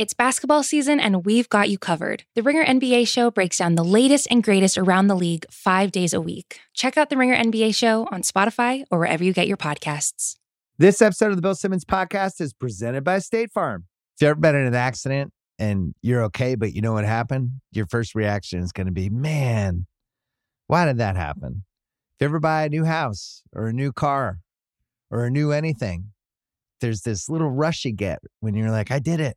It's basketball season, and we've got you covered. The Ringer NBA show breaks down the latest and greatest around the league five days a week. Check out The Ringer NBA show on Spotify or wherever you get your podcasts. This episode of the Bill Simmons podcast is presented by State Farm. If you've ever been in an accident and you're okay, but you know what happened, your first reaction is going to be, man, why did that happen? If you ever buy a new house or a new car or a new anything, there's this little rush you get when you're like, I did it.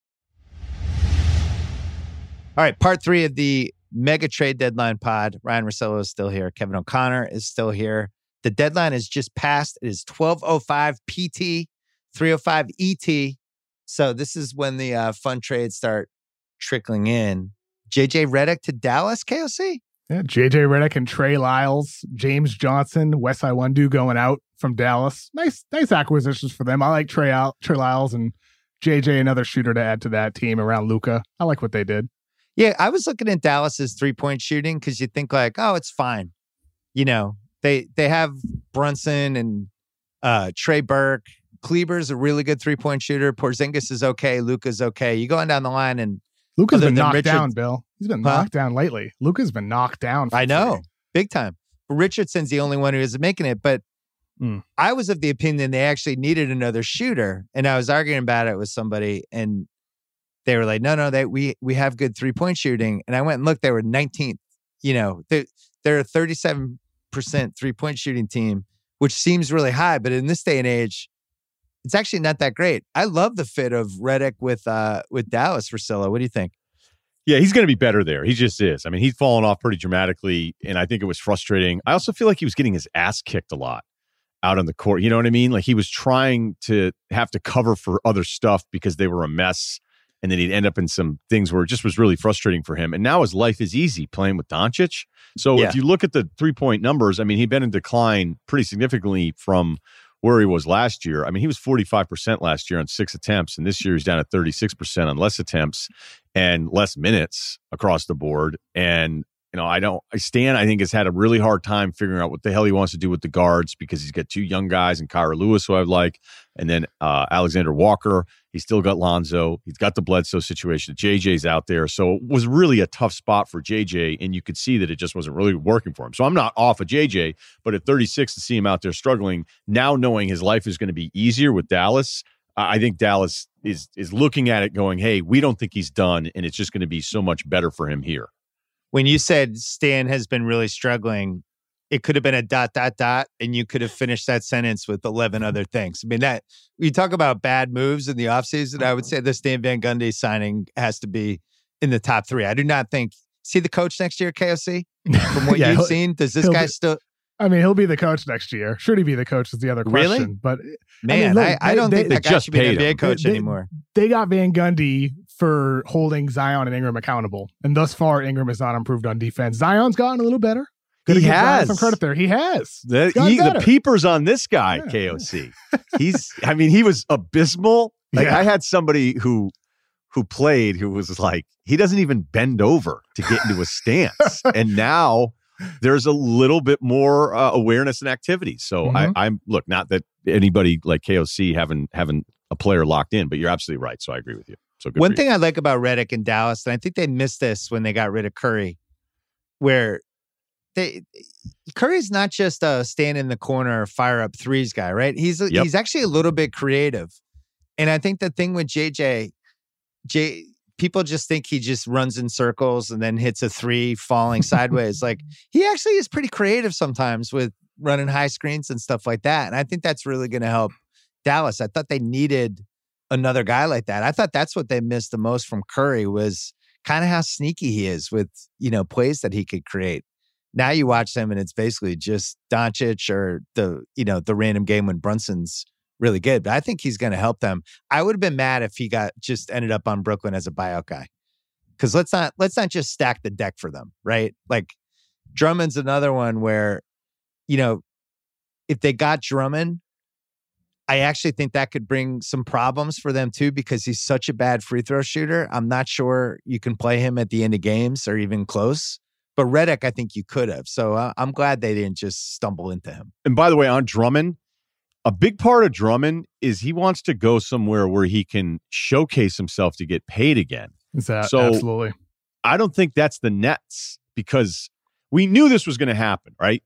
All right, part three of the mega trade deadline pod. Ryen Russillo is still here. Kevin O'Connor is still here. The deadline is just passed. It is 1205 PT, 305 ET. So this is when the uh, fun trades start trickling in. JJ Redick to Dallas, KOC? Yeah, JJ Redick and Trey Lyles, James Johnson, Wes Iwundu going out from Dallas. Nice, nice acquisitions for them. I like Trey, Trey Lyles and JJ, another shooter to add to that team around Luka. I like what they did. Yeah, I was looking at Dallas's three point shooting because you think like, oh, it's fine. You know, they they have Brunson and uh, Trey Burke. Kleber's a really good three point shooter. Porzingis is okay. Luka's okay. You go on down the line and Luka's Other been knocked Richard- down, Bill. He's been Huh? knocked down lately. Luka's been knocked down. for I know, big time. Richardson's the only one who isn't making it. But Mm. I was of the opinion they actually needed another shooter, and I was arguing about it with somebody, and they were like, "No, no, they we we have good three point shooting." And I went and looked; they were 19th. You know, they they're a 37 percent three point shooting team, which seems really high, but in this day and age. It's actually not that great. I love the fit of Redick with uh with Dallas Russillo. What do you think? Yeah, he's going to be better there. He just is. I mean, he's fallen off pretty dramatically, and I think it was frustrating. I also feel like he was getting his ass kicked a lot out on the court. You know what I mean? Like he was trying to have to cover for other stuff because they were a mess, and then he'd end up in some things where it just was really frustrating for him. And now his life is easy playing with Doncic. So Yeah. if you look at the three point numbers, I mean, he'd been in decline pretty significantly from where he was last year. I mean, he was 45% last year on six attempts, and this year he's down at 36% on less attempts and less minutes across the board. And, you know, I don't, Stan, I think, has had a really hard time figuring out what the hell he wants to do with the guards because he's got two young guys and Kira Lewis, who I like, and then uh, Alexander Walker. He's still got Lonzo. He's got the Bledsoe situation. JJ's out there. So it was really a tough spot for JJ. And you could see that it just wasn't really working for him. So I'm not off of JJ, but at 36 to see him out there struggling, now knowing his life is going to be easier with Dallas, I think Dallas is is looking at it going, hey, we don't think he's done. And it's just going to be so much better for him here. when you said Stan has been really struggling, it could have been a dot dot dot, and you could have finished that sentence with eleven other things. I mean, that we talk about bad moves in the offseason, I would mm-hmm. say the Stan Van Gundy signing has to be in the top three. I do not think see the coach next year, KOC. From what Yeah, you've seen, does this guy be- still I mean, he'll be the coach next year. Should he be the coach is the other question. Really? But eh, man? I, look, I, they- don't they- think They that guy just should be an NBA coach they- anymore. they got Van Gundy for holding Zion and Ingram accountable. And thus far, Ingram has not improved on defense. Zion's gotten a little better. Gotta He has. some credit there. He has. The, he, the peepers on this guy, Yeah. KOC. He's, I mean, he was abysmal. Like Yeah. I had somebody who who played who was like, he doesn't even bend over to get into a stance. and now there's a little bit more uh, awareness and activity. So Mhm. I, I'm look, not that anybody like KOC having having a player locked in, but you're absolutely right. So I agree with you. So good One for you. thing I like about Redick and Dallas, and I think they missed this when they got rid of Curry, where they Curry's not just a stand in the corner, fire up threes guy, right? He's Yep. he's actually a little bit creative, and I think the thing with JJ, J people just think he just runs in circles and then hits a three falling sideways. Like he actually is pretty creative sometimes with running high screens and stuff like that, and I think that's really going to help Dallas. I thought they needed another guy like that. I thought that's what they missed the most from Curry was kind of how sneaky he is with, you know, plays that he could create. Now you watch them and it's basically just Doncic or the, you know, the random game when Brunson's really good. But I think he's going to help them. I would have been mad if he got just ended up on Brooklyn as a buyout guy. Because let's not let's not just stack the deck for them, right? Like Drummond's another one where, you know, if they got Drummond, I actually think that could bring some problems for them too because he's such a bad free throw shooter. I'm not sure you can play him at the end of games or even close. But Redick, I think you could have. So uh, I'm glad they didn't just stumble into him. And by the way, on Drummond, a big part of Drummond is he wants to go somewhere where he can showcase himself to get paid again. Is that So- absolutely? I don't think that's the Nets because we knew this was going to happen, right?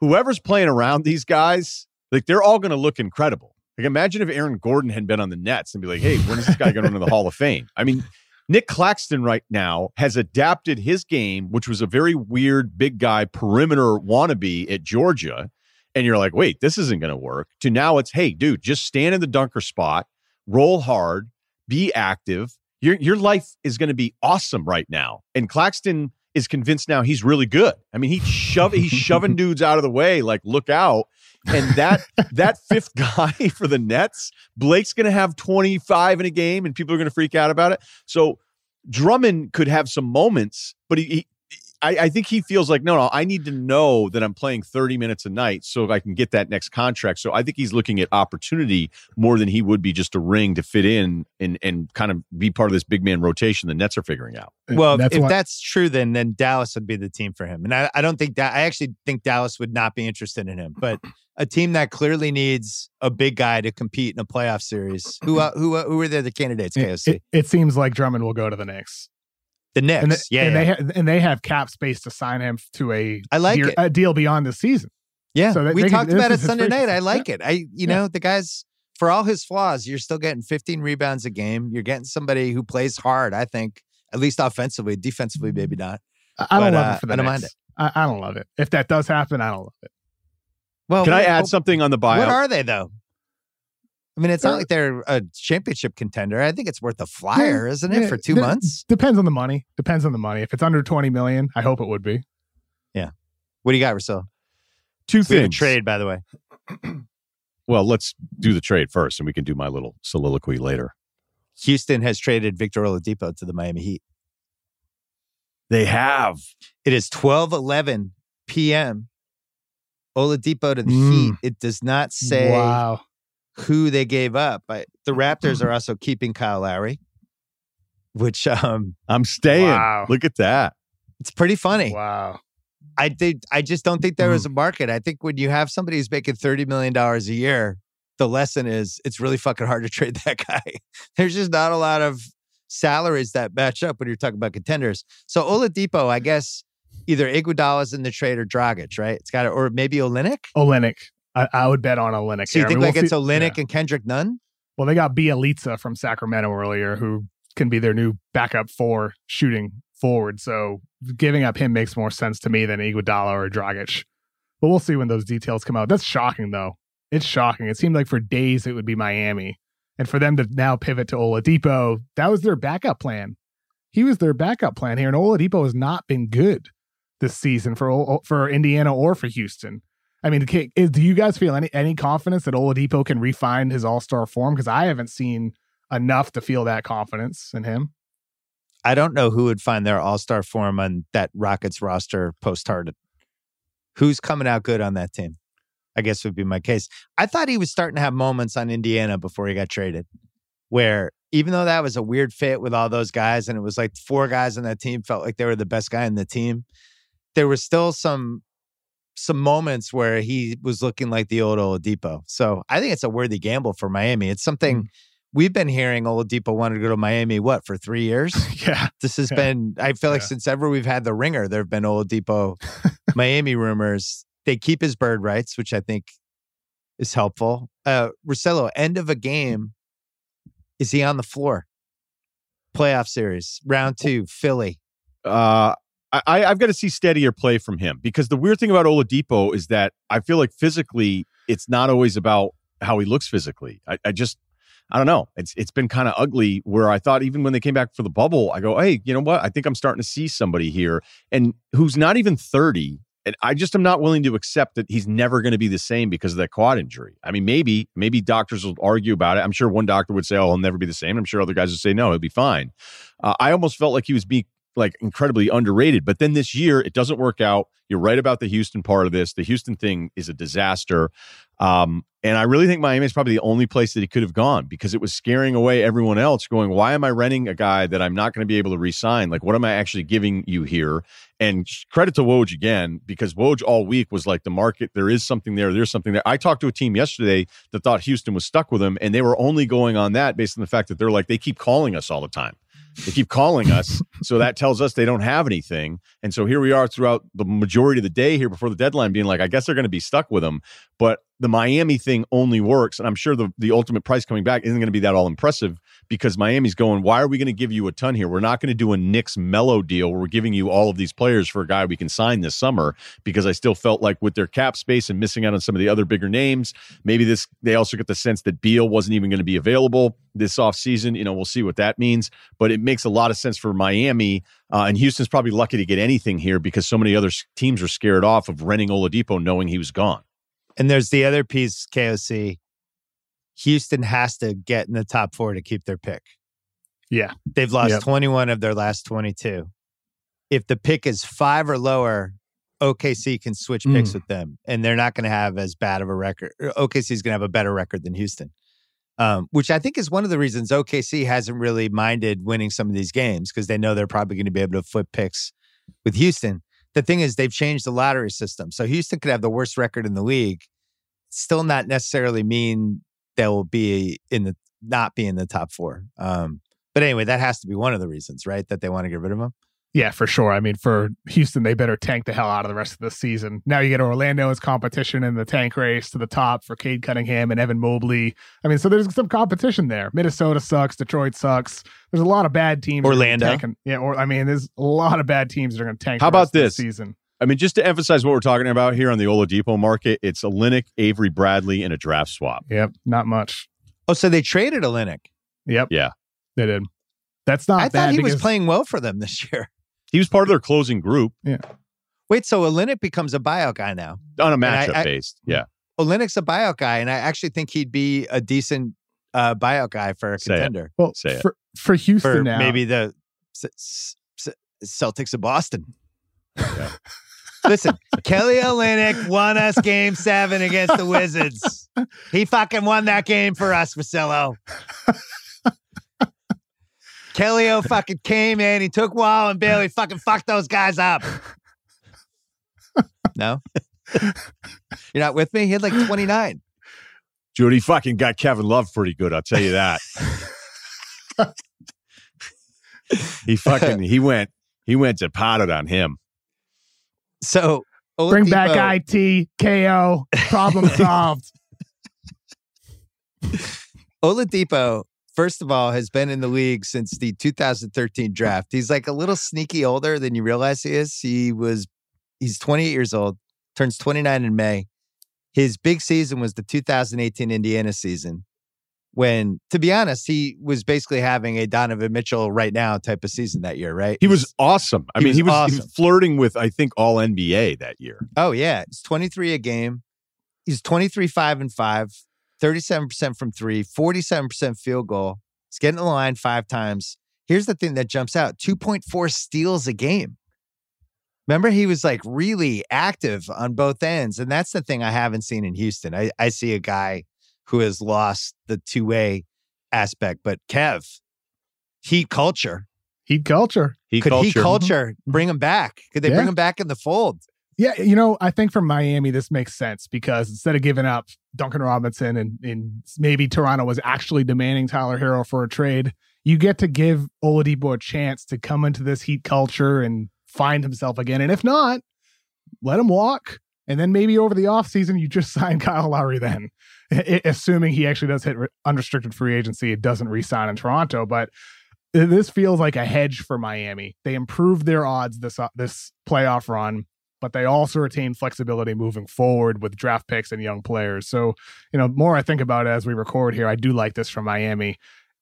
Whoever's playing around these guys, like they're all going to look incredible. Like imagine if Aaron Gordon had been on the Nets and be like, "Hey, when is this guy going into the Hall of Fame?" I mean, Nic Claxton right now has adapted his game, which was a very weird big guy perimeter wannabe at Georgia, and you're like, "Wait, this isn't going to work." To now it's, "Hey, dude, just stand in the dunker spot, roll hard, be active. Your your life is going to be awesome right now." And Claxton is convinced now he's really good. I mean, he's shove he's shoving dudes out of the way, like look out. And that that fifth guy for the Nets, Blake's going to have 25 in a game, and people are going to freak out about it. So Drummond could have some moments, but he, he I, I think he feels like no, no. I need to know that I'm playing 30 minutes a night so I can get that next contract. So I think he's looking at opportunity more than he would be just a ring to fit in and and kind of be part of this big man rotation the Nets are figuring out. Well, That's if why- that's true, then then Dallas would be the team for him. And I, I don't think that I actually think Dallas would not be interested in him. But a team that clearly needs a big guy to compete in a playoff series. Who uh, who uh, who are there? the other candidates? It, it, it seems like Drummond will go to the Knicks, the Knicks. and, they, yeah, and yeah. they ha- and they have cap space to sign him to a I like deal, it. a deal beyond the season. yeah. so they- we they can- talked this about it Sunday night. I season. like it. I you Yeah. know the guys for all his flaws, you're still getting 15 rebounds a game. You're getting somebody who plays hard. I think at least offensively, defensively maybe not. I, I don't But, love uh, it for the I don't Knicks. mind it. I, I don't love it. If that does happen, I don't love it. Well, Can I what- add something on the buyout? What are they though? I mean, it's not They're- like they're a championship contender. I think it's worth a flyer, isn't it, Yeah, for two the- months? Depends on the money. Depends on the money. If it's under twenty million, I hope it would be. Yeah. What do you got, Russell? Two We have a things. trade, by the way. Well, let's do the trade first, and we can do my little soliloquy later. Houston has traded Victor Oladipo to the Miami Heat. They have. It is 12 11 p.m. Oladipo to the Mm. Heat. It does not say wow. Who they gave up, but the Raptors are also keeping Kyle Lowry, which um I'm staying. Wow. Look at that. it's pretty funny. Wow. I think I just don't think there is a market. I think when you have somebody who's making thirty million dollars a year, the lesson is it's really fucking hard to trade that guy. There's just not a lot of salaries that match up when you're talking about contenders. So Oladipo, I guess either Iguodala's in the trade or Dragic, right? It's got to, or maybe Olynyk. Olynyk. I, I would bet on Olynyk. So you here. I think mean, like we'll it's see- Olynyk yeah. and Kendrick Nunn? Well, they got Bjelica from Sacramento earlier, who can be their new backup for shooting forward. So giving up him makes more sense to me than Iguodala or Dragic. But we'll see when those details come out. That's shocking, though. It's shocking. It seemed like for days it would be Miami, and for them to now pivot to Oladipo, that was their backup plan. He was their backup plan here, and Oladipo has not been good this season for for Indiana or for Houston. I mean, is- do you guys feel any any confidence that Oladipo can refine his All Star form? Because I haven't seen enough to feel that confidence in him. I don't know who would find their all star form on that Rockets roster post Harden. Who's coming out good on that team? I guess would be my case. I thought he was starting to have moments on Indiana before he got traded, where even though that was a weird fit with all those guys, and it was like four guys on that team felt like they were the best guy in the team, there was still some some moments where he was looking like the old Oladipo. So I think it's a worthy gamble for Miami. It's something we've been hearing Oladipo wanted to go to Miami. What for three years? yeah, This has Yeah. been, I feel like Yeah. since ever we've had the ringer, there have been Oladipo Miami rumors. They keep his bird rights, which I think is helpful. Uh Russillo, end of a game. Is he on the floor? Playoff series, round two, Philly. Uh, I, I've got to see steadier play from him because the weird thing about Oladipo is that I feel like physically, it's not always about how he looks physically. I, I just, I don't know. It's it's been kind of ugly. Where I thought even when they came back for the bubble, I go, hey, you know what? I think I'm starting to see somebody here, and who's not even thirty. And I just am not willing to accept that he's never going to be the same because of that quad injury. I mean, maybe maybe doctors will argue about it. I'm sure one doctor would say, "Oh, he'll never be the same." I'm sure other guys would say, "No, he'll be fine." Uh, I almost felt like he was be like incredibly underrated. But then this year, it doesn't work out. You're right about the Houston part of this. The Houston thing is a disaster. Um, and I really think Miami is probably the only place that he could have gone because it was scaring away everyone else, going, Why am I renting a guy that I'm not going to be able to resign? Like, what am I actually giving you here? And credit to Woj again, because Woj all week was like, The market, there is something there. There's something there. I talked to a team yesterday that thought Houston was stuck with him, and they were only going on that based on the fact that they're like, they keep calling us all the time. They keep calling us. so that tells us they don't have anything. And so here we are throughout the majority of the day here before the deadline being like, I guess they're going to be stuck with them. But the Miami thing only works. And I'm sure the, the ultimate price coming back isn't going to be that all impressive because Miami's going, why are we going to give you a ton here? We're not going to do a Knicks Melo deal where we're giving you all of these players for a guy we can sign this summer because I still felt like with their cap space and missing out on some of the other bigger names, maybe this, they also get the sense that Beal wasn't even going to be available this offseason. You know, we'll see what that means. But it makes a lot of sense for Miami. Uh, and Houston's probably lucky to get anything here because so many other teams are scared off of renting Oladipo knowing he was gone. And there's the other piece, KOC. Houston has to get in the top four to keep their pick. Yeah. They've lost Yep. 21 of their last 22. If the pick is five or lower, OKC can switch picks with them, and they're not going to have as bad of a record. OKC is going to have a better record than Houston, um, which I think is one of the reasons OKC hasn't really minded winning some of these games because they know they're probably going to be able to flip picks with Houston. The thing is, they've changed the lottery system, so Houston could have the worst record in the league, still not necessarily mean they'll be in the not be in the top four. Um, but anyway, that has to be one of the reasons, right? That they want to get rid of him. Yeah, for sure. I mean, for Houston, they better tank the hell out of the rest of the season. Now you get Orlando as competition in the tank race to the top for Cade Cunningham and Evan Mobley. I mean, so there's some competition there. Minnesota sucks. Detroit sucks. There's a lot of bad teams. Orlando. tanking- Yeah, or I mean, there's a lot of bad teams that are going to tank. How the rest about of the this? season? I mean, just to emphasize what we're talking about here on the Oladipo market, it's a Linux, Avery Bradley, and a draft swap. Yep, not much. Oh, so they traded Olynyk. Yep. Yeah. they did. That's not I bad. thought he was playing well for them this year. He was part of their closing group Yeah. Wait, so Olynyk becomes a buyout guy now. on a matchup I- based. Yeah. Olynyk's a buyout guy, and I actually think he'd be a decent uh, buyout guy for a Say it. contender Well, Say it. for for Houston for now. maybe the S- S- Celtics of Boston. Yeah. Listen, Kelly Olynyk won us game seven against the Wizards. He fucking won that game for us, Vasillo. Kelly O fucking came in. He took Wall and Beal. He fucking fucked those guys up. No? You're not with me? He had like 29. Judy fucking got Kevin Love pretty good. I'll tell you that. he fucking he went he went to potted on him. So bring back IT KO problem solved. Oladipo, first of all, has been in the league since the 2013 draft. He's like a little sneaky older than you realize he is. He was, he's 28 years old, turns 29 in May. His big season was the 2018 Indiana season, when, to be honest, he was basically having a Donovan Mitchell right now type of season that year, right? He was awesome. I he mean, was he was, he was flirting with I think all NBA that year. Oh yeah, it's 23 a game. He's 23 5 and 5, 37% from 3, 47% field goal. He's getting the line 5 times. Here's the thing that jumps out, 2.4 steals a game. Remember he was like really active on both ends and that's the thing I haven't seen in Houston. I I see a guy who has lost the two-way aspect, but Kev, heat culture. Heat culture. He Could culture. heat culture bring him back? Could they Yeah. bring him back in the fold? Yeah, you know, I think for Miami this makes sense because instead of giving up Duncan Robinson and, and maybe Toronto was actually demanding Tyler Herro for a trade, you get to give Oladipo a chance to come into this heat culture and find himself again. And if not, let him walk. And then maybe over the offseason, you just sign Kyle Lowry then, assuming he actually does hit re- unrestricted free agency. It doesn't re-sign in Toronto, but this feels like a hedge for Miami. They improved their odds this uh, this playoff run but they also retain flexibility moving forward with draft picks and young players. So, you know, more I think about it as we record here, I do like this from Miami,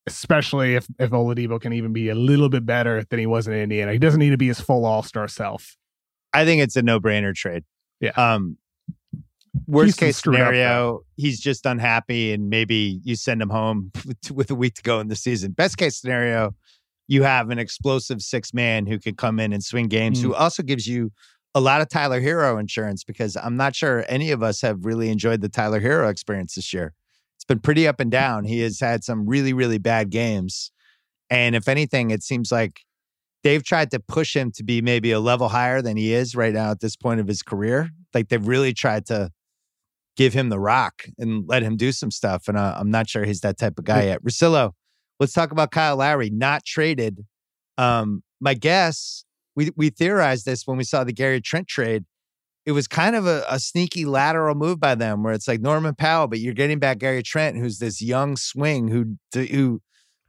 especially if if Oladipo can even be a little bit better than he was in Indiana. He doesn't need to be his full all star self. I think it's a no-brainer trade. Yeah. Um worst Houston case scenario, he's just unhappy and maybe you send him home with, with a week to go in the season. Best case scenario, you have an explosive six man who could come in and swing games, who also gives you a lot of Tyler Herro insurance because I'm not sure any of us have really enjoyed the Tyler Herro experience this year. It's been pretty up and down. He has had some really, really bad games. And if anything, it seems like they've tried to push him to be maybe a level higher than he is right now at this point of his career. Like they've really tried to give him the rock and let him do some stuff. And uh, I'm not sure he's that type of guy yet. Russillo, let's talk about Kyle Lowry, not traded. Um, my guess, we we theorized this when we saw the Gary Trent trade. It was kind of a, a sneaky lateral move by them, where it's like Norman Powell, but you're getting back Gary Trent, who's this young swing who who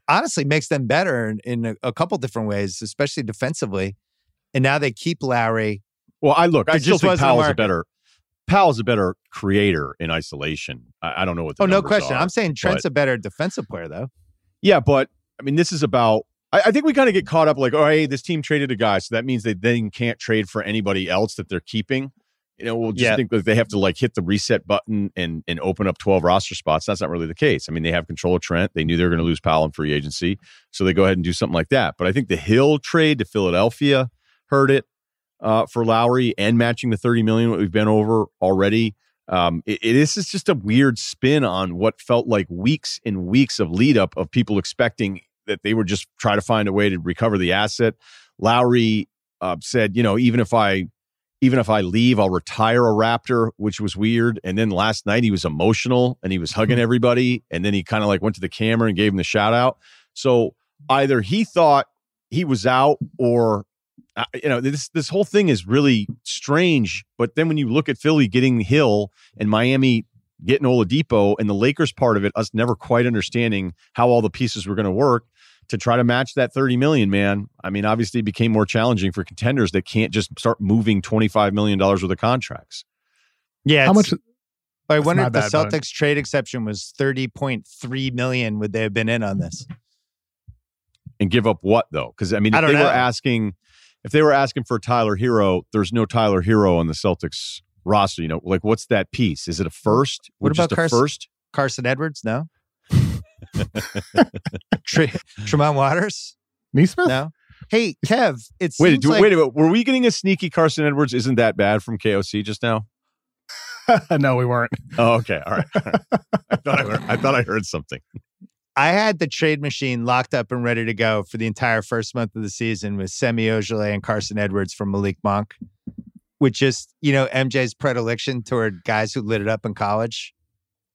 honestly makes them better in, in a, a, couple different ways, especially defensively. And now they keep Lowry. Well, I look, I still think Powell's a better Powell's a better creator in isolation. I, I don't know what. oh, no question. Are, I'm saying Trent's but, a better defensive player, though. Yeah, but I mean, this is about. I, I think we kind of get caught up like, oh, hey, this team traded a guy, so that means they then can't trade for anybody else that they're keeping. You know, we'll just yeah. think that they have to like hit the reset button and and open up 12 roster spots. That's not really the case. I mean, they have control of Trent. They knew they were going to lose Powell in free agency, so they go ahead and do something like that. But I think the Hill trade to Philadelphia hurt it uh, for Lowry and matching the 30 million what we've been over already. Um, it, it is just a weird spin on what felt like weeks and weeks of lead up of people expecting that they would just try to find a way to recover the asset. Lowry uh, said, you know, even if I even if I leave, I'll retire a Raptor, which was weird. And then last night he was emotional and he was hugging mm-hmm. everybody. And then he kind of like went to the camera and gave him the shout out. So either he thought he was out or you know this this whole thing is really strange. But then when you look at Philly getting Hill and Miami getting Oladipo and the Lakers part of it, us never quite understanding how all the pieces were going to work to try to match that 30 million, man. I mean, obviously it became more challenging for contenders that can't just start moving 25 million dollars worth of contracts. Yeah. How much I wonder if the bad, Celtics but... trade exception was 30.3 million would they have been in on this? And give up what though? Because I mean, if I they know. were asking if they were asking for Tyler Herro there's no Tyler Herro on the Celtics roster. You know, like what's that piece? Is it a first? What about Carson, first? Carson Edwards? No. Tre- Tremont Waters? Nesmith? No. Hey, Kev, it's wait, do, like... wait a minute. Were we getting a sneaky Carson Edwards? Isn't that bad from KOC just now? no, we weren't. Oh, okay. All right. I thought I, heard, I thought I heard something. I had the trade machine locked up and ready to go for the entire first month of the season with Semi Ojeleye and Carson Edwards from Malik Monk, which just, you know, MJ's predilection toward guys who lit it up in college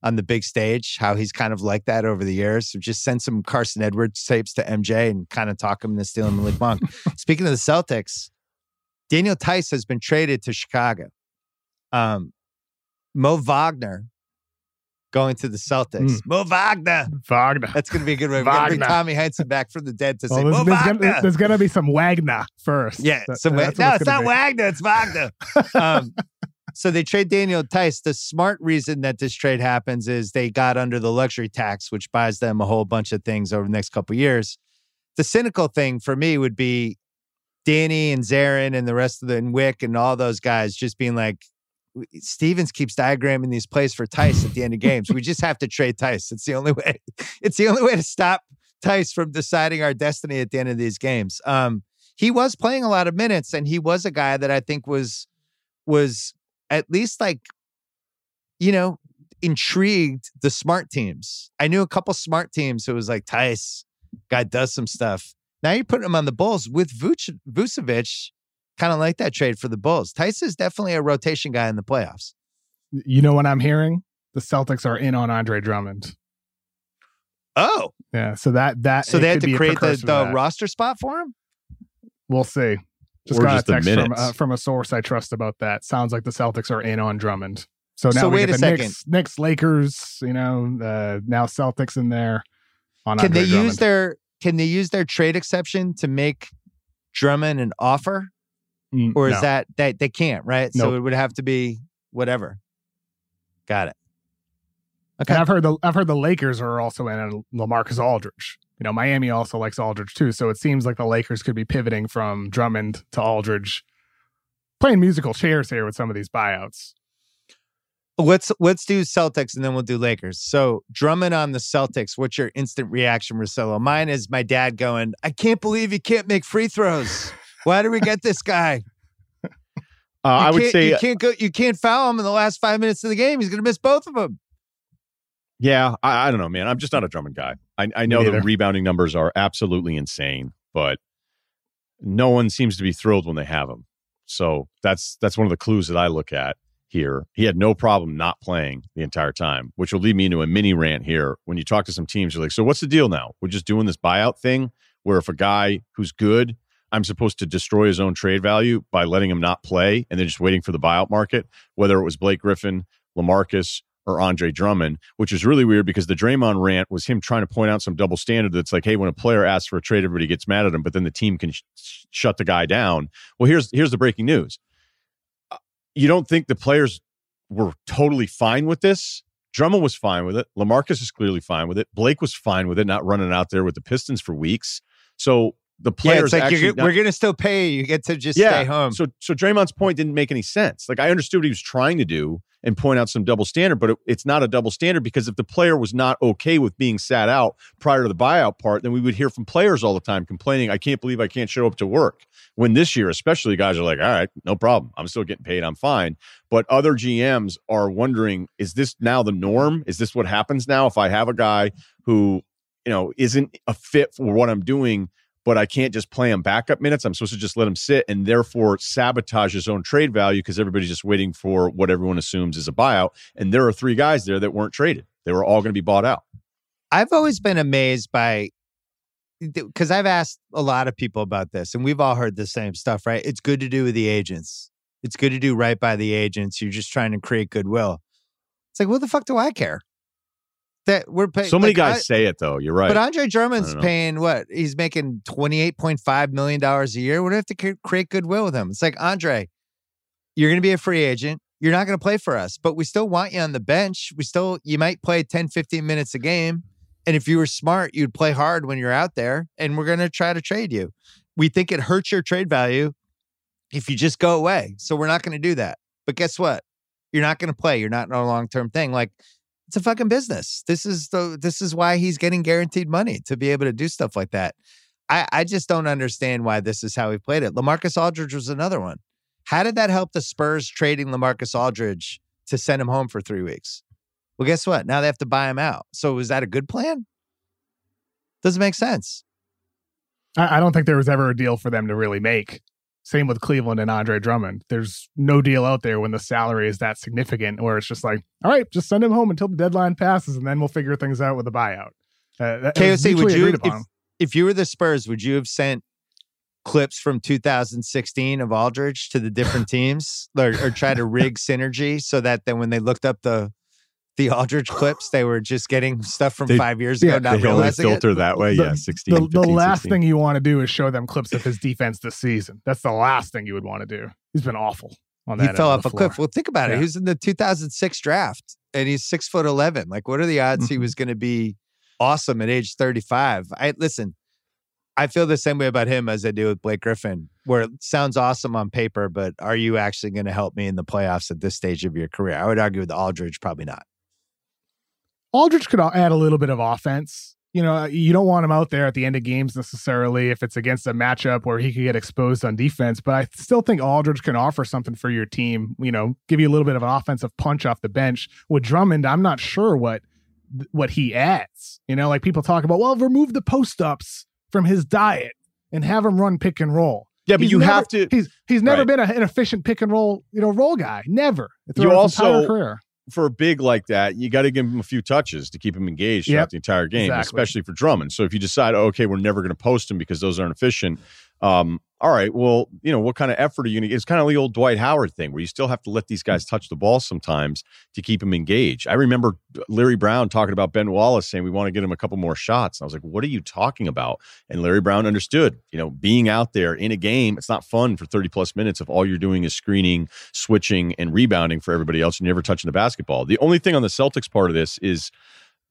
on the big stage, how he's kind of like that over the years. So just send some Carson Edwards tapes to MJ and kind of talk him into stealing Malik Monk. Speaking of the Celtics, Daniel Theis has been traded to Chicago. Um, Mo Wagner going to the Celtics. Mm. Mo Wagner. Wagner. That's going to be a good way. We're going to bring Tommy Heinsohn back from the dead to well, say there's, Mo there's Wagner. Gonna, there's going to be some Wagner first. Yeah. That, some, no, it's, it's not be. Wagner. It's Wagner. um, so they trade Daniel Theis. The smart reason that this trade happens is they got under the luxury tax, which buys them a whole bunch of things over the next couple years. The cynical thing for me would be Danny and Zarren and the rest of the and Wyc and all those guys just being like, Stevens keeps diagramming these plays for Theis at the end of games. we just have to trade Theis. It's the only way. It's the only way to stop Theis from deciding our destiny at the end of these games. Um, he was playing a lot of minutes, and he was a guy that I think was was at least like, you know, intrigued the smart teams. I knew a couple smart teams who was like, Theis, guy does some stuff. Now you're putting him on the Bulls with Vucevic. Kind of like that trade for the Bulls. Theis is definitely a rotation guy in the playoffs. You know what I'm hearing? The Celtics are in on Andre Drummond. Oh, yeah. So that that so they had to create the, the roster spot for him. We'll see. Just got just a text from, uh, from a source I trust about that. Sounds like the Celtics are in on Drummond. So now so we wait get a the second. Knicks, Knicks, Lakers, you know, uh, now Celtics in there. On can Andre they Drummond. use their Can they use their trade exception to make Drummond an offer, mm, or is no. that that they can't? Right. Nope. So it would have to be whatever. Got it. Okay. And I've heard the I've heard the Lakers are also in on LaMarcus Aldridge you know, Miami also likes Aldridge too. So it seems like the Lakers could be pivoting from Drummond to Aldridge, playing musical chairs here with some of these buyouts. Let's let's do Celtics and then we'll do Lakers. So Drummond on the Celtics. What's your instant reaction, Marcelo? Mine is my dad going, "I can't believe he can't make free throws. Why do we get this guy? Uh, I would can't- say you can't go. You can't foul him in the last five minutes of the game. He's going to miss both of them. Yeah, I, I don't know, man. I'm just not a Drummond guy. I, I know the rebounding numbers are absolutely insane, but no one seems to be thrilled when they have him. So that's that's one of the clues that I look at here. He had no problem not playing the entire time, which will lead me into a mini rant here. When you talk to some teams, you're like, "So what's the deal now? We're just doing this buyout thing, where if a guy who's good, I'm supposed to destroy his own trade value by letting him not play, and then just waiting for the buyout market, whether it was Blake Griffin, Lamarcus, or Andre Drummond, which is really weird because the Draymond rant was him trying to point out some double standard that's like, hey, when a player asks for a trade, everybody gets mad at him, but then the team can sh- shut the guy down. Well, here's here's the breaking news. Uh, You don't think the players were totally fine with this? Drummond was fine with it. Lamarcus is clearly fine with it. Blake was fine with it, not running out there with the Pistons for weeks. So the Yeah, players it's like not- we're going to still pay you. You get to just stay home. so so Draymond's point didn't make any sense. Like I understood what he was trying to do and point out some double standard, but it, it's not a double standard because if the player was not okay with being sat out prior to the buyout part, then we would hear from players all the time complaining, "I can't believe I can't show up to work." When this year, especially, guys are like, "All right, no problem. I'm still getting paid. I'm fine." But other GMs are wondering, is this now the norm? Is this what happens now if I have a guy who, you know, isn't a fit for what I'm doing? But I can't just play him backup minutes. I'm supposed to just let him sit and therefore sabotage his own trade value because everybody's just waiting for what everyone assumes is a buyout. And there are three guys there that weren't traded. They were all going to be bought out. I've always been amazed by because I've asked a lot of people about this, and we've all heard the same stuff, right? It's good to do with the agents. It's good to do right by the agents. You're just trying to create goodwill. It's like, what the fuck do I care? That we're paying So many like, guys I- say it though. You're right. But Andre Drummond's I don't know. paying what? He's making twenty eight point five million dollars a year. We don't have to create goodwill with him. It's like Andre, you're going to be a free agent. You're not going to play for us, but we still want you on the bench. We still, you might play 10, 15 minutes a game. And if you were smart, you'd play hard when you're out there. And we're going to try to trade you. We think it hurts your trade value if you just go away. So we're not going to do that. But guess what? You're not going to play. You're not in a long term thing. Like it's a fucking business. This is the this is why he's getting guaranteed money to be able to do stuff like that. I, I just don't understand why this is how he played it. Lamarcus Aldridge was another one. How did that help the Spurs trading Lamarcus Aldridge to send him home for three weeks? Well, guess what? Now they have to buy him out. So was that a good plan? Doesn't make sense. I, I don't think there was ever a deal for them to really make. Same with Cleveland and Andre Drummond. There's no deal out there when the salary is that significant, where it's just like, all right, just send him home until the deadline passes, and then we'll figure things out with a buyout. Uh, that- KOC, would you if, if you were the Spurs, would you have sent clips from 2016 of Aldridge to the different teams or, or try to rig synergy so that then when they looked up the the Aldridge clips, they were just getting stuff from They- five years yeah, ago, not they only realizing it? filter that way. The- yeah, 16. the, the last 16. thing you want to do is show them clips of his defense this season. That's the last thing you would want to do. He's been awful on that. He fell off the a cliff. Well, think about it. Yeah. He was in the 2006 draft and he's six foot 11. Like, what are the odds he Mhm. was going to be awesome at age 35? I listen, I feel the same way about him as I do with Blake Griffin, where it sounds awesome on paper, but are you actually going to help me in the playoffs at this stage of your career? I would argue with Aldridge, probably not. Aldridge could add a little bit of offense. You know, you don't want him out there at the end of games necessarily if it's against a matchup where he could get exposed on defense. But I still think Aldridge can offer something for your team. You know, give you a little bit of an offensive punch off the bench. With Drummond, I'm not sure what what he adds. You know, like people talk about, well, remove the post ups from his diet and have him run pick and roll. Yeah, but He's you never- have to. He's he's never Right. been a, an efficient pick and roll, you know, roll guy. Never. You Throughout his entire also- career. For a big like that, you got to give him a few touches to keep him engaged Yep, throughout the entire game, exactly. especially for Drummond. So if you decide, oh, okay, we're never going to post him because those aren't efficient, um, all right, well, you know, what kind of effort are you going to? It's kind of the old Dwight Howard thing where you still have to let these guys touch the ball sometimes to keep them engaged. I remember Larry Brown talking about Ben Wallace saying we want to get him a couple more shots. And I was like, what are you talking about? And Larry Brown understood, you know, being out there in a game, it's not fun for 30 plus minutes if all you're doing is screening, switching, and rebounding for everybody else and never touching the basketball. The only thing on the Celtics part of this is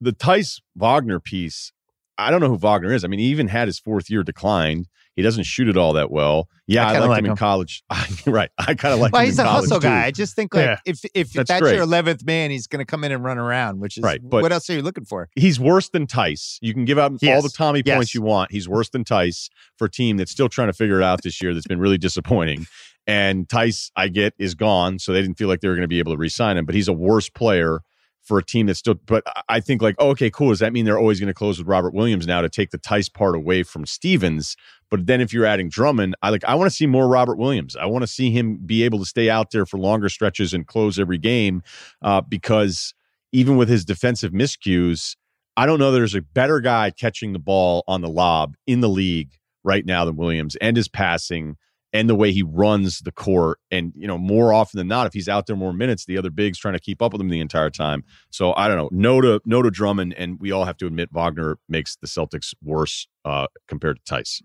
the Theis Wagner piece. I don't know who Wagner is. I mean, he even had his fourth year declined. He doesn't shoot it all that well. Yeah, I, kinda liked like him in college. right, I kind of like Well, him he's a hustle too. guy. I just think like Yeah. if if That's that's, your eleventh man, he's going to come in and run around, which is Right, but- what else are you looking for? He's worse than Theis. You can give out all the Tommy Yes. points you want. He's worse than Theis for a team that's still trying to figure it out this year. That's been really disappointing. And Theis, I get, is gone, so they didn't feel like they were going to be able to re-sign him. But he's a worse player for a team that's still. But I think like, oh, okay, cool. Does that mean they're always going to close with Robert Williams now to take the Theis part away from Stevens? But then if you're adding Drummond, I like I want to see more Robert Williams. I want to see him be able to stay out there for longer stretches and close every game uh, because even with his defensive miscues, I don't know there's a better guy catching the ball on the lob in the league right now than Williams and his passing and the way he runs the court. And, you know, more often than not, if he's out there more minutes, the other big's trying to keep up with him the entire time. So I don't know. No to no to Drummond, and we all have to admit Wagner makes the Celtics worse uh, compared to Theis.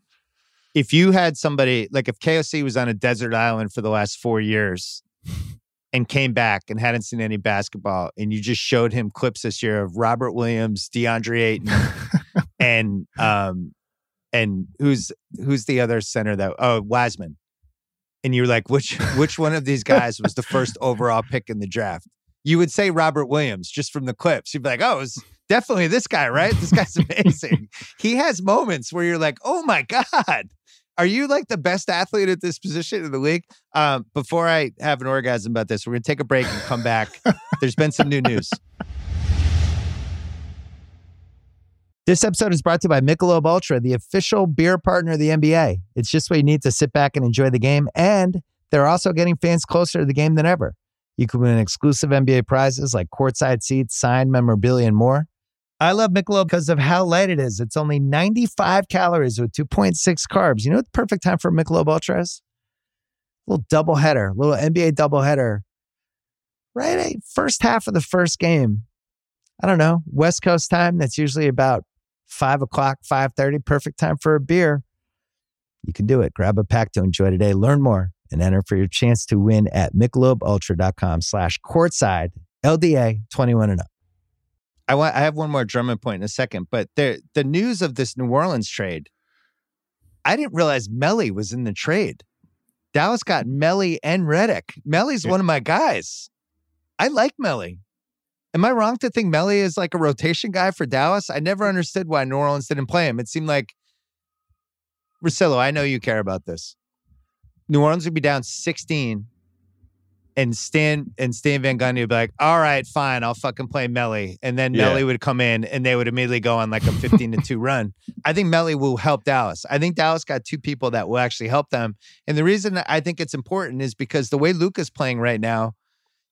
If you had somebody like if KOC was on a desert island for the last four years and came back and hadn't seen any basketball, and you just showed him clips this year of Robert Williams, DeAndre Ayton, and um and who's who's the other center that oh Wiseman. And you're like, which which one of these guys was the first overall pick in the draft? You would say Robert Williams just from the clips. You'd be like, oh, it's definitely this guy, right? This guy's amazing. he has moments where you're like, oh my God. Are you like the best athlete at this position in the league? Um, before I have an orgasm about this, we're gonna take a break and come back. There's been some new news. This episode is brought to you by Michelob Ultra, the official beer partner of the NBA. It's just what you need to sit back and enjoy the game, and they're also getting fans closer to the game than ever. You can win exclusive NBA prizes like courtside seats, signed memorabilia, and more. I love Michelob because of how light it is. It's only 95 calories with 2.6 carbs. You know what the perfect time for Michelob Ultra is? little double header, little NBA double header. Right, first half of the first game. I don't know, West Coast time. That's usually about five o'clock, five thirty. Perfect time for a beer. You can do it. Grab a pack to enjoy today. Learn more and enter for your chance to win at michelobultra.com slash courtside LDA 21 and up. I want I have one more Drummond point in a second, but the the news of this New Orleans trade, I didn't realize Melli was in the trade. Dallas got Melli and Redick. Melli's Yeah. one of my guys. I like Melli. Am I wrong to think Melli is like a rotation guy for Dallas? I never understood why New Orleans didn't play him. It seemed like Russillo, I know you care about this. New Orleans would be down 16 and Stan and Stan Van Gundy would be like, all right, fine, I'll fucking play Melli. And then Yeah. Melli would come in and they would immediately go on like a 15 to 2 run. I think Melli will help Dallas. I think Dallas got two people that will actually help them. And the reason I think it's important is because the way Luka's playing right now,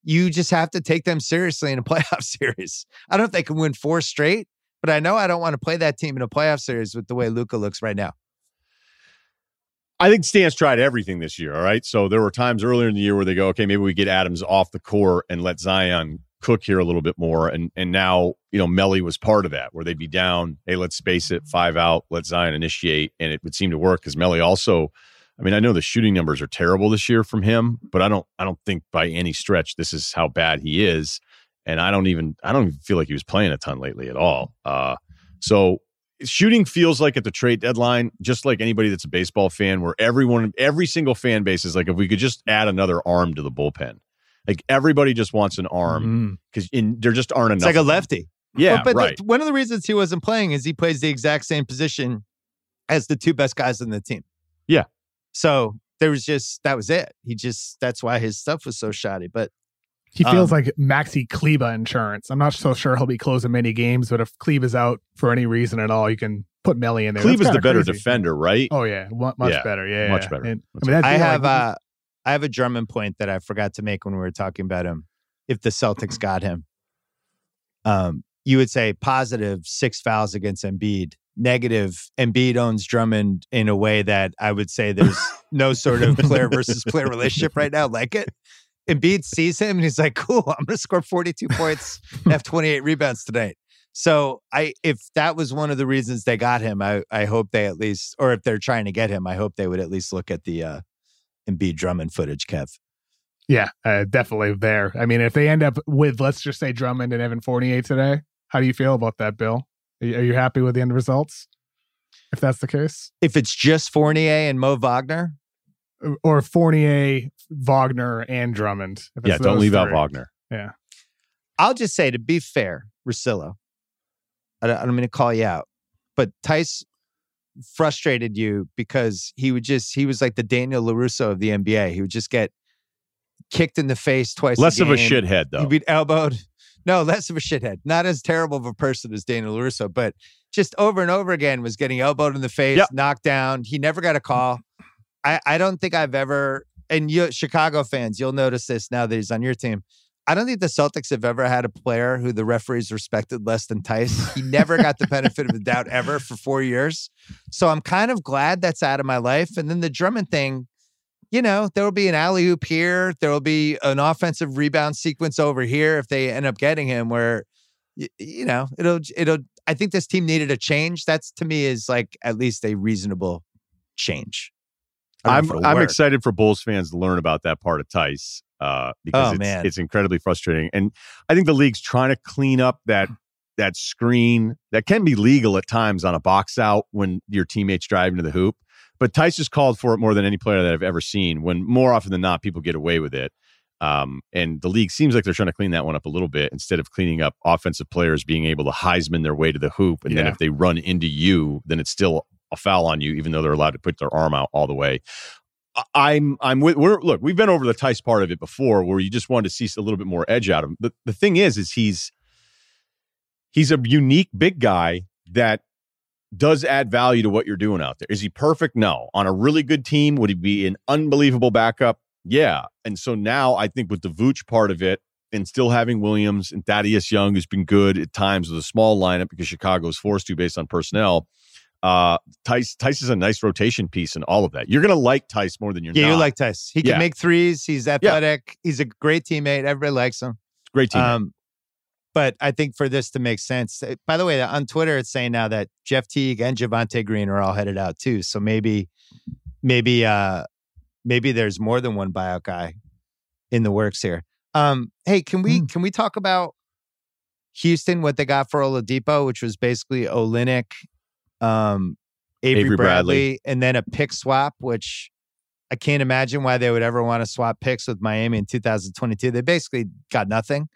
you just have to take them seriously in a playoff series. I don't know if they can win four straight, but I know I don't want to play that team in a playoff series with the way Luka looks right now. I think Stan's tried everything this year. All right. So there were times earlier in the year where they go, okay, maybe we get Adams off the court and let Zion cook here a little bit more. And and now, you know, Melli was part of that where they'd be down, hey, let's space it, five out, let Zion initiate. And it would seem to work because Melli also, I mean, I know the shooting numbers are terrible this year from him, but I don't I don't think by any stretch this is how bad he is. And I don't even I don't even feel like he was playing a ton lately at all. Uh so shooting feels like at the trade deadline, just like anybody that's a baseball fan, where everyone, every single fan base is like, if we could just add another arm to the bullpen, like everybody just wants an arm Mm. because there just aren't enough. It's like a lefty. Yeah, but, but the- one of the reasons he wasn't playing is he plays the exact same position as the two best guys in the team. Yeah. So there was just that was it. He just that's why his stuff was so shoddy. But He feels Um, like Maxi Kleber insurance. I'm not so sure he'll be closing many games, but if Kleber's out for any reason at all, you can put Melli in there. Cleve That's is the better crazy. defender, right? Oh yeah, mu- much Yeah, better. Yeah, much yeah. better. And, I mean, I have like- uh I have a Drummond point that I forgot to make when we were talking about him. If the Celtics got him, um, you would say positive six fouls against Embiid. Negative, Embiid owns Drummond in a way that I would say there's no sort of player versus player relationship right now like it. Embiid sees him and he's like, "Cool, I'm going to score 42 points, have 28 rebounds tonight." So I, if that was one of the reasons they got him, I, I hope they at least, or if they're trying to get him, I hope they would at least look at the uh, Embiid Drummond footage, Kev. yeah, uh, definitely there. I mean, if they end up with let's just say Drummond and Evan Fournier today, how do you feel about that, Bill? Are you, are you happy with the end results? if that's the case. If it's just Fournier and Mo Wagner, or Fournier, Wagner, and Drummond. Yeah, don't leave three. out Wagner. Yeah. I'll just say to be fair, Russillo, I don't, I don't mean to call you out, but Theis frustrated you because he would just he was like the Daniel LaRusso of the NBA. He would just get kicked in the face twice. Less a of a shithead though. He'd be elbowed. No, less of a shithead. Not as terrible of a person as Daniel LaRusso, but just over and over again was getting elbowed in the face, yep. knocked down. He never got a call. I, I don't think I've ever and you Chicago fans, you'll notice this now that he's on your team. I don't think the Celtics have ever had a player who the referees respected less than Theis. He never got the benefit of the doubt ever for four years. So I'm kind of glad that's out of my life. And then the Drummond thing, you know, there will be an alley oop here. There will be an offensive rebound sequence over here if they end up getting him where, you, you know, it'll, it'll, I think this team needed a change. That's to me is like at least a reasonable change. I'm I'm excited for Bulls fans to learn about that part of Theis uh, because oh, it's, man. it's incredibly frustrating. And I think the league's trying to clean up that that screen that can be legal at times on a box out when your teammates drive into the hoop. But Theis has called for it more than any player that I've ever seen. When more often than not, people get away with it. Um, and the league seems like they're trying to clean that one up a little bit instead of cleaning up offensive players being able to Heisman their way to the hoop. And yeah. then if they run into you, then it's still a foul on you, even though they're allowed to put their arm out all the way. I'm I'm with we're look, we've been over the Theis part of it before where you just wanted to see a little bit more edge out of him. The the thing is, is he's he's a unique big guy that does add value to what you're doing out there. Is he perfect? No. On a really good team, would he be an unbelievable backup? Yeah. And so now I think with the Vooch part of it and still having Williams and Thaddeus Young, who's been good at times with a small lineup because Chicago's forced to based on personnel uh, Theis Theis is a nice rotation piece and all of that. You're gonna like Theis more than you're. Yeah, not. you like Theis. He can make threes. He's athletic. Yeah. He's a great teammate. Everybody likes him. Great teammate. Um, but I think for this to make sense, eh, by the way, on Twitter it's saying now that Jeff Teague and Javonte Green are all headed out too. So maybe, maybe, uh, maybe there's more than one buyout guy in the works here. Um, hey, can we mm. can we talk about Houston? What they got for Oladipo, which was basically Olynyk um, Avery, Avery Bradley, Bradley, and then a pick swap, which I can't imagine why they would ever want to swap picks with Miami in 2022. They basically got nothing.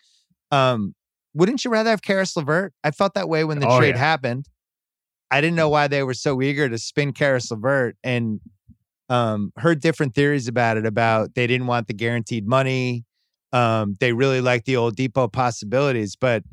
Um, wouldn't you rather have Caris LeVert? I felt that way when the oh, trade yeah. happened. I didn't know why they were so eager to spin Caris LeVert and um, heard different theories about it. About they didn't want the guaranteed money. Um, they really liked the Oladipo possibilities, but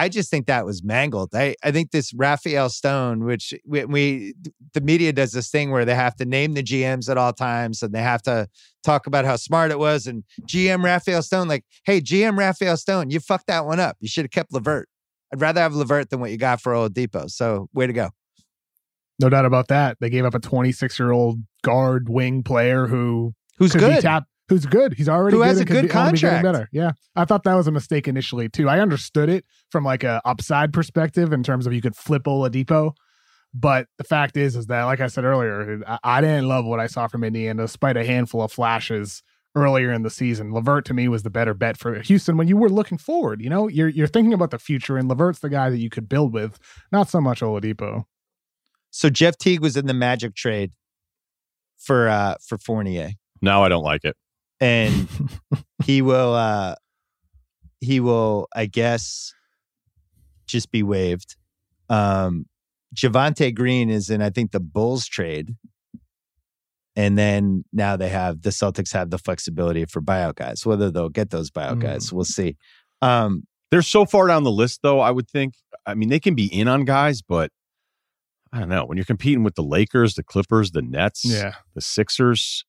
I just think that was mangled. I, I think this Rafael Stone, which we, we, the media does this thing where they have to name the GMs at all times and they have to talk about how smart it was. And GM Rafael Stone, like, hey, GM Rafael Stone, you fucked that one up. You should have kept LeVert. I'd rather have LeVert than what you got for Oladipo. So way to go. No doubt about that. They gave up a 26 year old guard wing player who who's good. Tap, who's good. He's already who has a good be, contract. Better. Yeah, I thought that was a mistake initially too. I understood it from like a upside perspective in terms of you could flip Oladipo, but the fact is, is that like I said earlier, I, I didn't love what I saw from Indiana, despite a handful of flashes earlier in the season. LeVert to me was the better bet for Houston when you were looking forward. You know, you're you're thinking about the future, and LeVert's the guy that you could build with, not so much Oladipo. So Jeff Teague was in the Magic trade for uh for Fournier. Now I don't like it and he will uh he will i guess just be waived. Um Javonte Green is in I think the Bulls trade. And then now they have the Celtics have the flexibility for buyout guys whether they'll get those buyout mm. guys. We'll see. Um they're so far down the list though I would think. I mean they can be in on guys but I don't know. When you're competing with the Lakers the Clippers the Nets yeah. the Sixers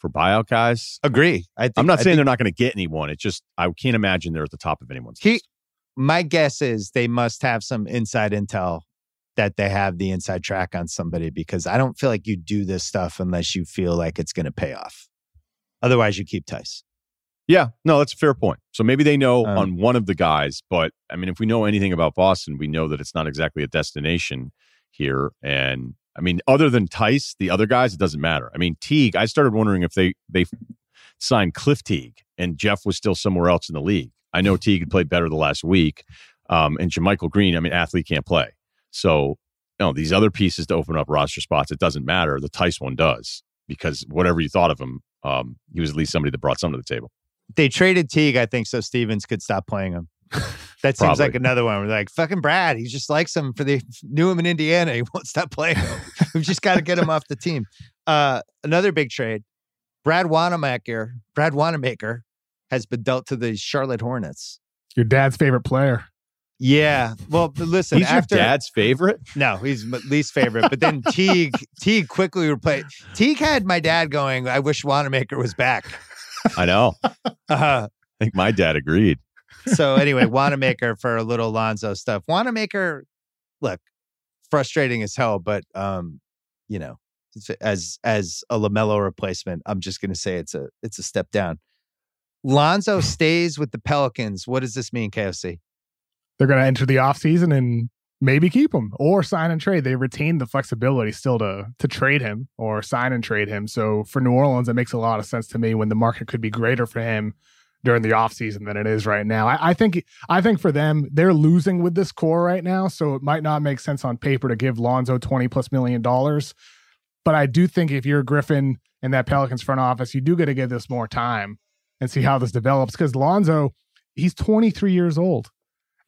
for buyout guys. Agree. I think, I'm not I saying they're not going to get anyone. It's just I can't imagine they're at the top of anyone's he, list. My guess is they must have some inside intel that they have the inside track on somebody because I don't feel like you do this stuff unless you feel like it's going to pay off. Otherwise, you keep Theis. Yeah, no, that's a fair point. So maybe they know um, on one of the guys, but I mean, if we know anything about Boston, we know that it's not exactly a destination here. And I mean, other than Theis, the other guys, it doesn't matter. I mean, Teague, I started wondering if they they signed Cliff Teague and Jeff was still somewhere else in the league. I know Teague had played better the last week. Um, and JaMychal Green, I mean, athlete can't play. So you know, these other pieces to open up roster spots, it doesn't matter. The Theis one does because whatever you thought of him, um, he was at least somebody that brought something to the table. They traded Teague, I think, so Stevens could stop playing him. That seems like another one. We're like, fucking Brad, he just likes him for the knew him in Indiana. He won't stop playing. We've just got to get him off the team. Uh, another big trade. Brad Wanamaker, Brad Wanamaker has been dealt to the Charlotte Hornets. Your dad's favorite player. Yeah. Well, listen, He's after your dad's favorite. no, he's my least favorite. But then Teague, Teague quickly replaced. Teague had my dad going. I wish Wanamaker was back. I know. I Uh, think my dad agreed. So anyway, Wanamaker for a little Lonzo stuff. Wanamaker, look, frustrating as hell, but um, you know, as as a LaMelo replacement, I'm just gonna say it's a it's a step down. Lonzo stays with the Pelicans. What does this mean, KOC? They're going to enter the offseason and maybe keep him or sign and trade. They retain the flexibility still to to trade him or sign and trade him. So for New Orleans, it makes a lot of sense to me when the market could be greater for him during the offseason than it is right now. I, I think I think for them, they're losing with this core right now. So it might not make sense on paper to give Lonzo 20 plus million dollars. But I do think if you're Griffin and that Pelicans front office, you do get to give this more time and see how this develops. Because Lonzo, he's 23 years old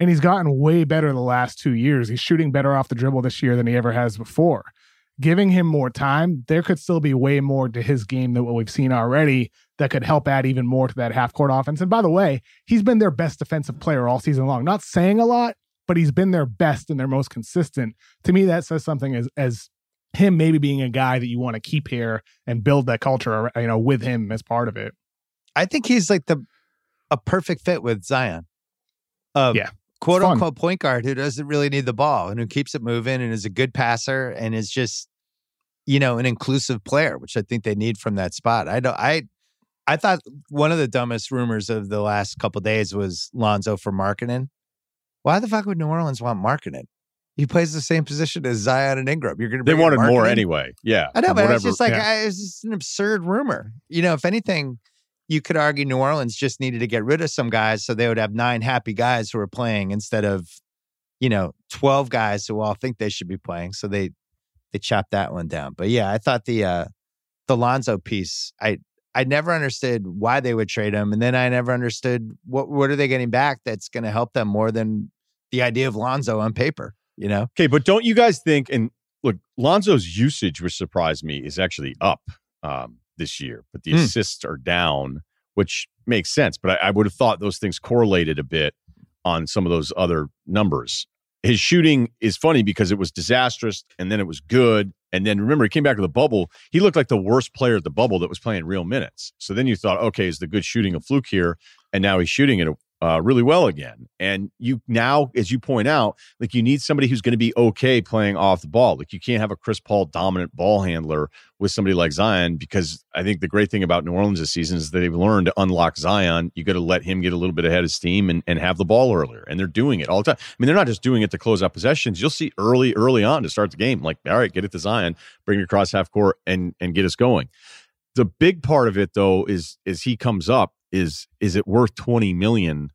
and he's gotten way better the last two years. He's shooting better off the dribble this year than he ever has before. Giving him more time, there could still be way more to his game than what we've seen already that could help add even more to that half court offense. And by the way, he's been their best defensive player all season long. Not saying a lot, but he's been their best and their most consistent. To me, that says something as as him maybe being a guy that you want to keep here and build that culture, you know, with him as part of it. I think he's like the a perfect fit with Zion. Yeah. quote Fun. unquote point guard who doesn't really need the ball and who keeps it moving and is a good passer and is just, you know, an inclusive player, which I think they need from that spot. I don't I I thought one of the dumbest rumors of the last couple days was Lonzo for Markkanen. Why the fuck would New Orleans want Markkanen? He plays the same position as Zion and Ingram. You're gonna They wanted more anyway. Yeah. I know, but it's just like yeah. I, it's just an absurd rumor. You know, if anything, you could argue New Orleans just needed to get rid of some guys so they would have nine happy guys who are playing instead of, you know, twelve guys who all think they should be playing. So they they chopped that one down. But yeah, I thought the uh the Lonzo piece, I I never understood why they would trade him, and then I never understood what what are they getting back that's going to help them more than the idea of Lonzo on paper. You know, Okay, but don't you guys think? And look, Lonzo's usage, which surprised me, is actually up um, this year, but the Hmm. assists are down, which makes sense. But I, I would have thought those things correlated a bit on some of those other numbers. His shooting is funny because it was disastrous and then it was good. And then remember, he came back to the bubble. He looked like the worst player at the bubble that was playing real minutes. So then you thought, okay, is the good shooting a fluke here? And now he's shooting it uh, really well again. And you now, as you point out, like you need somebody who's going to be okay playing off the ball. Like you can't have a Chris Paul dominant ball handler with somebody like Zion because I think the great thing about New Orleans this season is that they've learned to unlock Zion. You got to let him get a little bit ahead of steam and, and have the ball earlier. And they're doing it all the time. I mean, they're not just doing it to close out possessions. You'll see early, early on to start the game. Like, all right, get it to Zion, bring it across half court and and get us going. The big part of it though is is he comes up is is it worth 20 million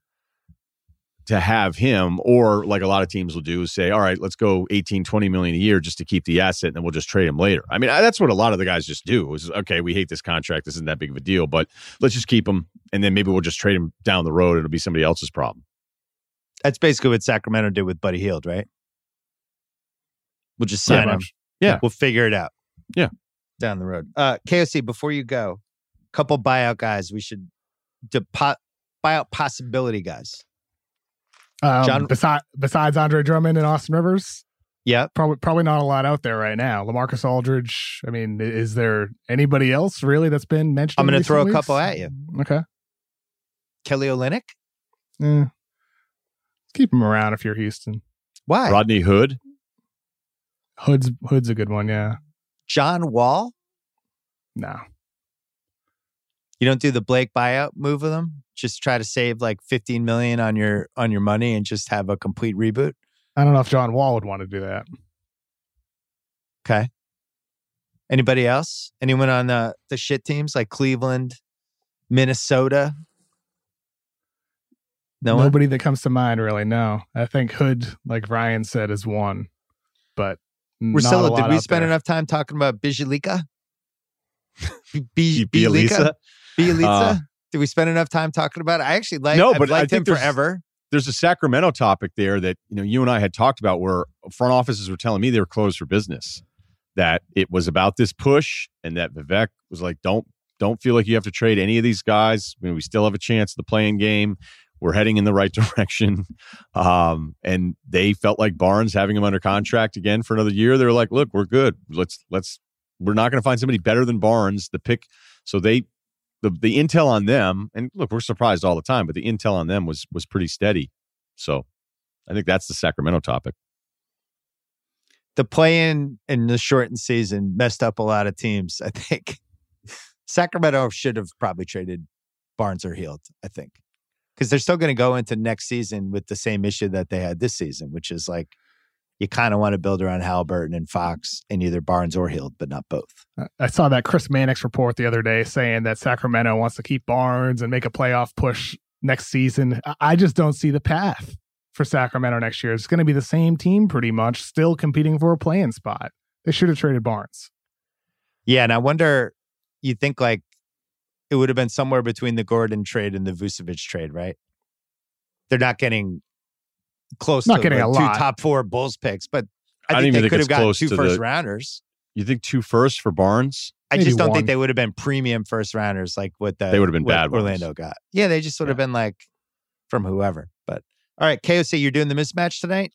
to have him or like a lot of teams will do is say all right let's go 18 20 million a year just to keep the asset and then we'll just trade him later i mean I- that's what a lot of the guys just do is okay we hate this contract this isn't that big of a deal but let's just keep him and then maybe we'll just trade him down the road it'll be somebody else's problem that's basically what Sacramento did with Buddy Hield, right? We'll just sign him. Yeah. We'll figure it out. Yeah. Down the road. Uh KOC, before you go, couple buyout guys we should depo- buyout possibility guys. Um, John- besides besides Andre Drummond and Austin Rivers, Yeah. probably probably not a lot out there right now. LaMarcus Aldridge. I mean, is there anybody else really that's been mentioned? I'm gonna throw a recent couple at you. Okay. Kelly Olynyk? Eh. Keep him around if you're Houston. Why? Rodney Hood Hood's Hood's a good one. Yeah. John Wall? No. You don't do the Blake buyout move with them. Just try to save like 15 million on your on your money and just have a complete reboot? I don't know if John Wall would want to do that. Okay. Anybody else? Anyone on the the shit teams like Cleveland, Minnesota? No one? Nobody that comes to mind really. No. I think Hood, like Ryan said, is one, but Marcelo, did we spend there. enough time talking about Bjelica? B- Bielisa? Bielisa? Uh, did we spend enough time talking about it? I actually like no, I've but liked I him forever. There's a Sacramento topic there that you know you and I had talked about where front offices were telling me they were closed for business. That it was about this push, and that Vivek was like, "Don't don't feel like you have to trade any of these guys. I mean, we still have a chance at the play-in game. We're heading in the right direction." Um, and they felt like Barnes having him under contract again for another year. They were like, "Look, we're good. Let's let's we're not going to find somebody better than Barnes. The pick, so they the the intel on them, and look, we're surprised all the time, but the intel on them was was pretty steady. So I think that's the Sacramento topic. The play in in the shortened season messed up a lot of teams. I think Sacramento should have probably traded Barnes or Hield. I think because they're still going to go into next season with the same issue that they had this season, which is like you kind of want to build around Halliburton and Fox in either Barnes or Hield, but not both. I saw that Chris Mannix report the other day saying that Sacramento wants to keep Barnes and make a playoff push next season. I just don't see the path for Sacramento next year. It's going to be the same team pretty much, still competing for a play-in spot. They should have traded Barnes. Yeah, and I wonder, you think like it would have been somewhere between the Gordon trade and the Vucevic trade, right? They're not getting close not to getting like a lot. two top four Bulls picks, but I, I think they think could have gotten two first the, rounders. You think two first for Barnes? I just don't one. think they would have been premium first rounders like what the they would have been bad. Orlando ones. got. Yeah, they just would yeah. have been like from whoever. But all right, KOC, you're doing the mismatch tonight.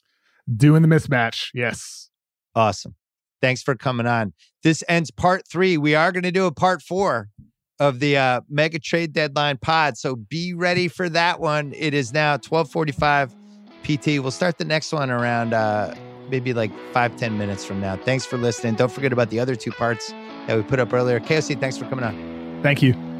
Doing the mismatch, yes. Awesome. Thanks for coming on. This ends part three. We are going to do a part four of the uh, mega trade deadline pod. So be ready for that one. It is now 1245 PT. We'll start the next one around uh, maybe like five ten minutes from now. Thanks for listening. Don't forget about the other two parts that we put up earlier. KOC, thanks for coming on. Thank you.